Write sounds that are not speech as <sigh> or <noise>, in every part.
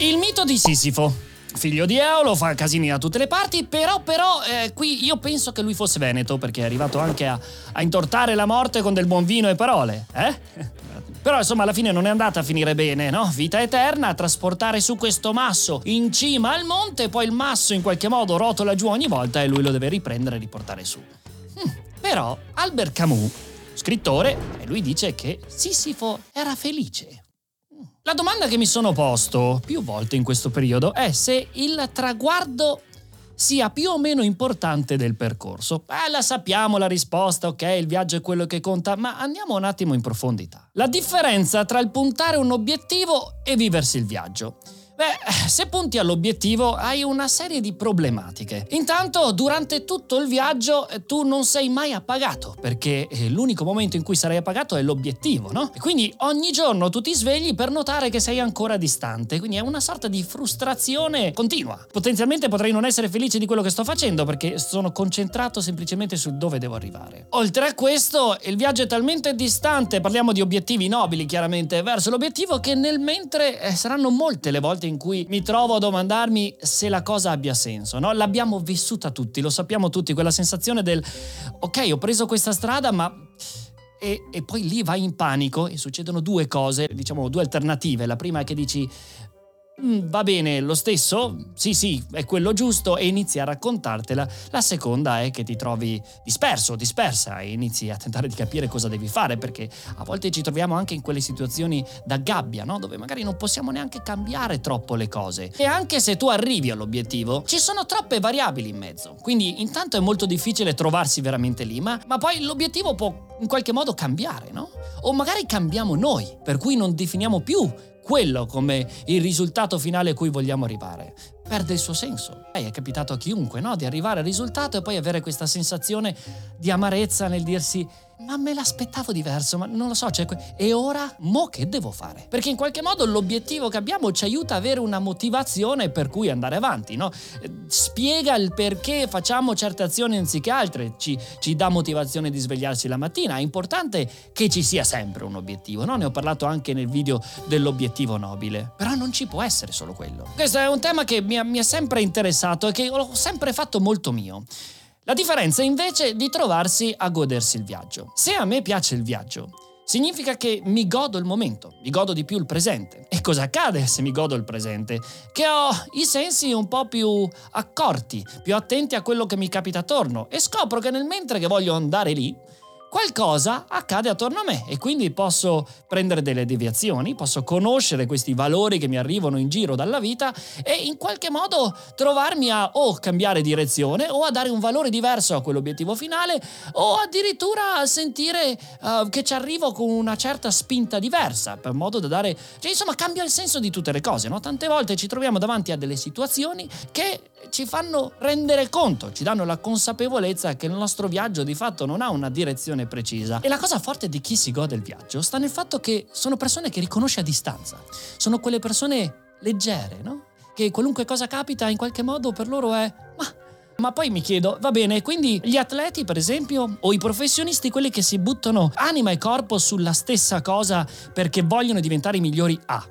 Il mito di Sisifo. Figlio di Eolo, fa casini da tutte le parti, però, però, eh, qui io penso che lui fosse veneto, perché è arrivato anche a, a intortare la morte con del buon vino e parole, eh? <laughs> Però insomma alla fine non è andata a finire bene, no? Vita eterna, trasportare su questo masso in cima al monte, poi il masso in qualche modo rotola giù ogni volta e lui lo deve riprendere e riportare su. Hmm, Però Albert Camus, scrittore, e lui dice che Sisifo era felice. La domanda che mi sono posto più volte in questo periodo è se il traguardo sia più o meno importante del percorso. Eh, la sappiamo la risposta, ok, il viaggio è quello che conta, ma andiamo un attimo in profondità. La differenza tra il puntare un obiettivo e viversi il viaggio. Beh, se punti all'obiettivo hai una serie di problematiche. Intanto, durante tutto il viaggio eh, tu non sei mai appagato, perché eh, l'unico momento in cui sarai appagato è l'obiettivo, no? E quindi ogni giorno tu ti svegli per notare che sei ancora distante, quindi è una sorta di frustrazione continua. Potenzialmente potrei non essere felice di quello che sto facendo perché sono concentrato semplicemente su dove devo arrivare. Oltre a questo, il viaggio è talmente distante, parliamo di obiettivi nobili chiaramente, verso l'obiettivo che nel mentre eh, saranno molte le volte in cui mi trovo a domandarmi se la cosa abbia senso, no? L'abbiamo vissuta tutti, lo sappiamo tutti, quella sensazione del ok, ho preso questa strada, ma e, e poi lì vai in panico e succedono due cose, diciamo due alternative. La prima è che dici "Mm, va bene lo stesso, sì sì, è quello giusto e inizi a raccontartela. La seconda è che ti trovi disperso, dispersa e inizi a tentare di capire cosa devi fare perché a volte ci troviamo anche in quelle situazioni da gabbia, no? dove magari non possiamo neanche cambiare troppo le cose. E anche se tu arrivi all'obiettivo, ci sono troppe variabili in mezzo. Quindi intanto è molto difficile trovarsi veramente lì, ma, ma poi l'obiettivo può in qualche modo cambiare, no? O magari cambiamo noi, per cui non definiamo più quello come il risultato finale a cui vogliamo arrivare. Perde il suo senso. E è capitato a chiunque, no? Di arrivare al risultato e poi avere questa sensazione di amarezza nel dirsi ma me l'aspettavo diverso, ma non lo so, cioè, e ora mo che devo fare? Perché in qualche modo l'obiettivo che abbiamo ci aiuta ad avere una motivazione per cui andare avanti, no? Spiega il perché facciamo certe azioni anziché altre, ci, ci dà motivazione di svegliarsi la mattina. È importante che ci sia sempre un obiettivo, no? Ne ho parlato anche nel video dell'obiettivo nobile. Però non ci può essere solo quello. Questo è un tema che mi mi ha sempre interessato e che ho sempre fatto molto mio. La differenza invece è di trovarsi a godersi il viaggio. Se a me piace il viaggio, significa che mi godo il momento, mi godo di più il presente. E cosa accade se mi godo il presente? Che ho i sensi un po' più accorti, più attenti a quello che mi capita attorno e scopro che nel mentre che voglio andare lì, qualcosa accade attorno a me e quindi posso prendere delle deviazioni, posso conoscere questi valori che mi arrivano in giro dalla vita e in qualche modo trovarmi a o cambiare direzione o a dare un valore diverso a quell'obiettivo finale o addirittura a sentire eh, che ci arrivo con una certa spinta diversa per modo da dare cioè insomma cambia il senso di tutte le cose no? tante volte ci troviamo davanti a delle situazioni che ci fanno rendere conto, ci danno la consapevolezza che il nostro viaggio di fatto non ha una direzione precisa. E la cosa forte di chi si gode il viaggio sta nel fatto che sono persone che riconosce a distanza, sono quelle persone leggere, no? Che qualunque cosa capita in qualche modo per loro è ma ma poi mi chiedo, va bene, quindi gli atleti per esempio o i professionisti, quelli che si buttano anima e corpo sulla stessa cosa perché vogliono diventare i migliori A,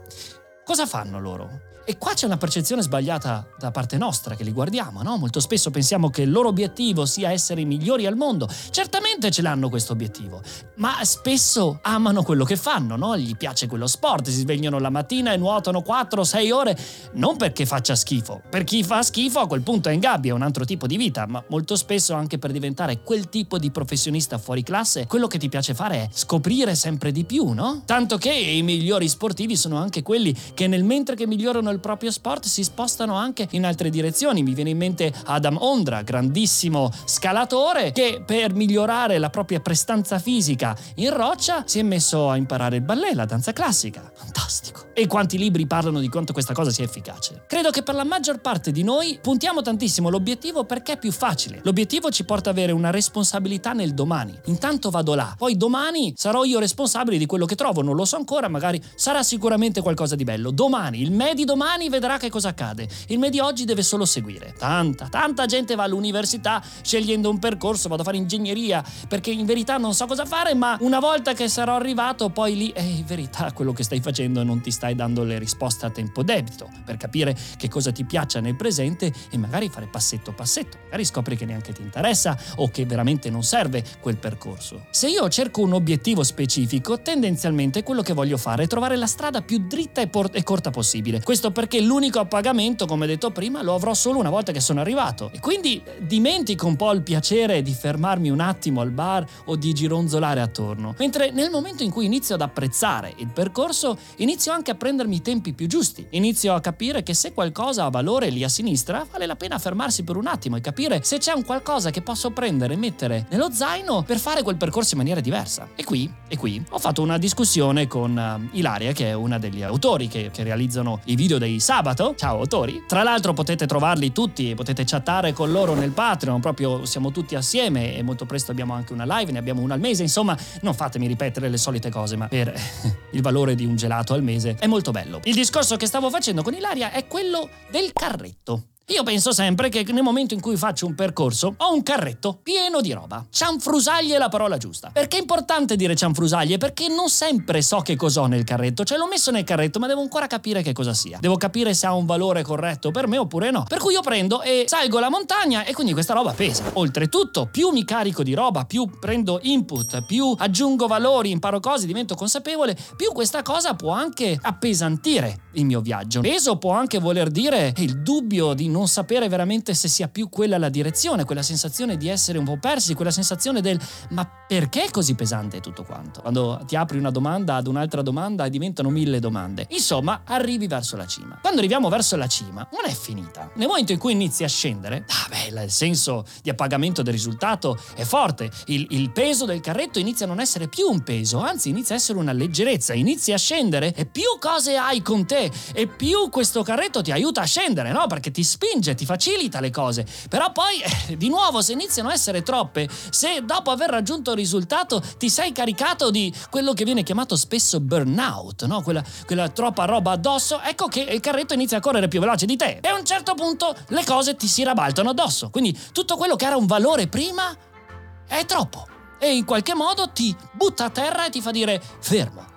cosa fanno loro? E qua c'è una percezione sbagliata da parte nostra che li guardiamo, no? Molto spesso pensiamo che il loro obiettivo sia essere i migliori al mondo. Certamente ce l'hanno questo obiettivo, ma spesso amano quello che fanno, no? Gli piace quello sport, si svegliano la mattina e nuotano 4-6 ore, non perché faccia schifo. Per chi fa schifo a quel punto è in gabbia, è un altro tipo di vita, ma molto spesso anche per diventare quel tipo di professionista fuori classe, quello che ti piace fare è scoprire sempre di più, no? Tanto che i migliori sportivi sono anche quelli che nel mentre che migliorano il il proprio sport si spostano anche in altre direzioni. Mi viene in mente Adam Ondra, grandissimo scalatore, che per migliorare la propria prestanza fisica in roccia si è messo a imparare il ballet, la danza classica. Fantastico. E quanti libri parlano di quanto questa cosa sia efficace. Credo che per la maggior parte di noi puntiamo tantissimo l'obiettivo perché è più facile. L'obiettivo ci porta ad avere una responsabilità nel domani. Intanto vado là, poi domani sarò io responsabile di quello che trovo, non lo so ancora, magari sarà sicuramente qualcosa di bello. Domani, il me di domani domani vedrà che cosa accade. Il me di oggi deve solo seguire. Tanta, tanta gente va all'università scegliendo un percorso, vado a fare ingegneria perché in verità non so cosa fare, ma una volta che sarò arrivato poi lì, eh, in verità quello che stai facendo non ti stai dando le risposte a tempo debito per capire che cosa ti piaccia nel presente e magari fare passetto passetto. Magari scopri che neanche ti interessa o che veramente non serve quel percorso. Se io cerco un obiettivo specifico, tendenzialmente quello che voglio fare è trovare la strada più dritta e, por- e corta possibile. Questo perché l'unico appagamento, come detto prima, lo avrò solo una volta che sono arrivato. E quindi dimentico un po' il piacere di fermarmi un attimo al bar o di gironzolare attorno. Mentre nel momento in cui inizio ad apprezzare il percorso, inizio anche a prendermi i tempi più giusti. Inizio a capire che se qualcosa ha valore lì a sinistra, vale la pena fermarsi per un attimo e capire se c'è un qualcosa che posso prendere e mettere nello zaino per fare quel percorso in maniera diversa. E qui, e qui, ho fatto una discussione con uh, Ilaria, che è una degli autori che, che realizzano i video dei dei sabato. Ciao autori. Tra l'altro potete trovarli tutti, potete chattare con loro nel Patreon, proprio siamo tutti assieme e molto presto abbiamo anche una live, ne abbiamo una al mese, insomma non fatemi ripetere le solite cose, ma per <laughs> il valore di un gelato al mese è molto bello. Il discorso che stavo facendo con Ilaria è quello del carretto. Io penso sempre che nel momento in cui faccio un percorso ho un carretto pieno di roba. Cianfrusaglie è la parola giusta. Perché è importante dire cianfrusaglie? Perché non sempre so che cosa ho nel carretto. Cioè l'ho messo nel carretto ma devo ancora capire che cosa sia. Devo capire se ha un valore corretto per me oppure no. Per cui io prendo e salgo la montagna e quindi questa roba pesa. Oltretutto più mi carico di roba, più prendo input, più aggiungo valori, imparo cose, divento consapevole, più questa cosa può anche appesantire il mio viaggio. Peso può anche voler dire il dubbio di non sapere veramente se sia più quella la direzione, quella sensazione di essere un po' persi, quella sensazione del ma perché è così pesante tutto quanto? Quando ti apri una domanda ad un'altra domanda e diventano mille domande. Insomma, arrivi verso la cima. Quando arriviamo verso la cima, non è finita. Nel momento in cui inizi a scendere, ah beh, il senso di appagamento del risultato è forte. Il, il peso del carretto inizia a non essere più un peso, anzi inizia a essere una leggerezza. Inizi a scendere e più cose hai con te e più questo carretto ti aiuta a scendere, no? Perché ti spinge, ti facilita le cose. Però poi, eh, di nuovo, se iniziano a essere troppe, se dopo aver raggiunto il risultato ti sei caricato di quello che viene chiamato spesso burnout, no? Quella, quella troppa roba addosso, ecco che il carretto inizia a correre più veloce di te. E a un certo punto le cose ti si rabaltano addosso. Quindi tutto quello che era un valore prima è troppo. E in qualche modo ti butta a terra e ti fa dire fermo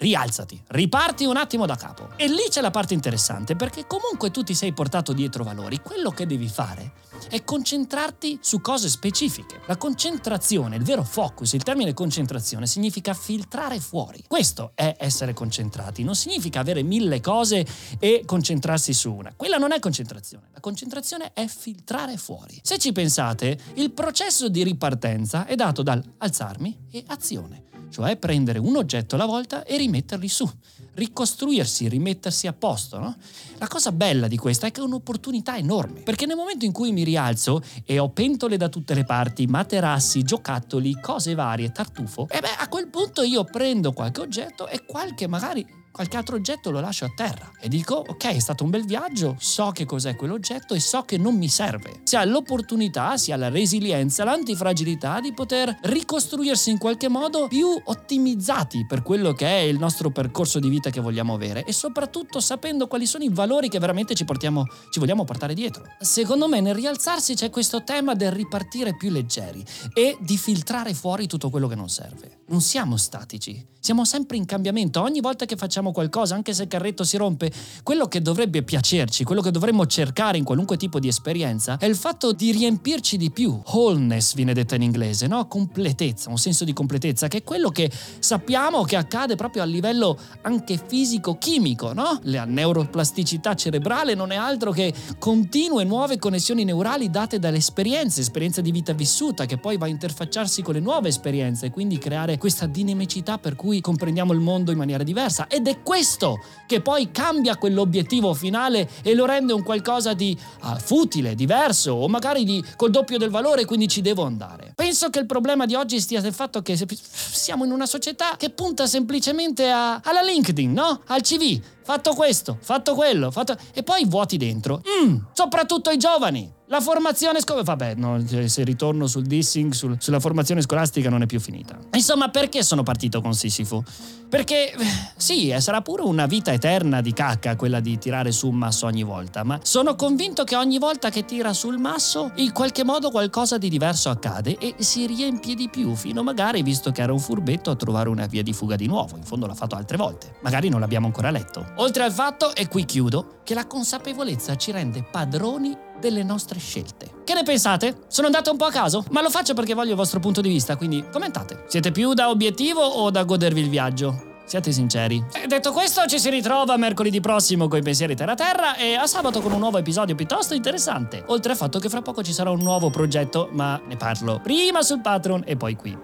rialzati, riparti un attimo da capo. E lì c'è la parte interessante, perché comunque tu ti sei portato dietro valori, quello che devi fare è concentrarti su cose specifiche. La concentrazione, il vero focus, il termine concentrazione significa filtrare fuori. Questo è essere concentrati, non significa avere mille cose e concentrarsi su una. Quella non è concentrazione, la concentrazione è filtrare fuori. Se ci pensate, il processo di ripartenza è dato dal alzarmi e azione cioè prendere un oggetto alla volta e rimetterli su, ricostruirsi, rimettersi a posto. No? La cosa bella di questa è che è un'opportunità enorme, perché nel momento in cui mi rialzo e ho pentole da tutte le parti, materassi, giocattoli, cose varie, tartufo, e beh a quel punto io prendo qualche oggetto e qualche magari qualche altro oggetto lo lascio a terra e dico ok è stato un bel viaggio, so che cos'è quell'oggetto e so che non mi serve. Si ha l'opportunità, si ha la resilienza, l'antifragilità di poter ricostruirsi in qualche modo più ottimizzati per quello che è il nostro percorso di vita che vogliamo avere e soprattutto sapendo quali sono i valori che veramente ci, portiamo, ci vogliamo portare dietro. Secondo me nel rialzarsi c'è questo tema del ripartire più leggeri e di filtrare fuori tutto quello che non serve. Non siamo statici, siamo sempre in cambiamento, ogni volta che facciamo facciamo qualcosa, anche se il carretto si rompe, quello che dovrebbe piacerci, quello che dovremmo cercare in qualunque tipo di esperienza, è il fatto di riempirci di più. Wholeness viene detta in inglese, no? Completezza, un senso di completezza, che è quello che sappiamo che accade proprio a livello anche fisico-chimico, no? La neuroplasticità cerebrale non è altro che continue nuove connessioni neurali date dalle esperienze, esperienza di vita vissuta, che poi va a interfacciarsi con le nuove esperienze e quindi creare questa dinamicità per cui comprendiamo il mondo in maniera diversa. Ed è questo che poi cambia quell'obiettivo finale e lo rende un qualcosa di ah, futile, diverso o magari di, col doppio del valore, quindi ci devo andare. Penso che il problema di oggi stia nel fatto che siamo in una società che punta semplicemente a, alla LinkedIn, no? Al CV. Fatto questo, fatto quello, fatto... e poi vuoti dentro. Mm, soprattutto i giovani. La formazione scolastica. Vabbè, no, se ritorno sul dissing, sul, sulla formazione scolastica non è più finita. Insomma, perché sono partito con Sisifo? Perché sì, eh, sarà pure una vita eterna di cacca quella di tirare su un masso ogni volta, ma sono convinto che ogni volta che tira sul masso, in qualche modo qualcosa di diverso accade si riempie di più, fino magari, visto che era un furbetto, a trovare una via di fuga di nuovo. In fondo l'ha fatto altre volte. Magari non l'abbiamo ancora letto. Oltre al fatto, e qui chiudo, che la consapevolezza ci rende padroni delle nostre scelte. Che ne pensate? Sono andato un po' a caso? Ma lo faccio perché voglio il vostro punto di vista, quindi commentate. Siete più da obiettivo o da godervi il viaggio? Siate sinceri. E detto questo, ci si ritrova mercoledì prossimo con i pensieri terra terra e a sabato con un nuovo episodio piuttosto interessante. Oltre al fatto che fra poco ci sarà un nuovo progetto, ma ne parlo prima sul Patreon e poi qui.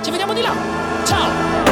Ci vediamo di là. Ciao!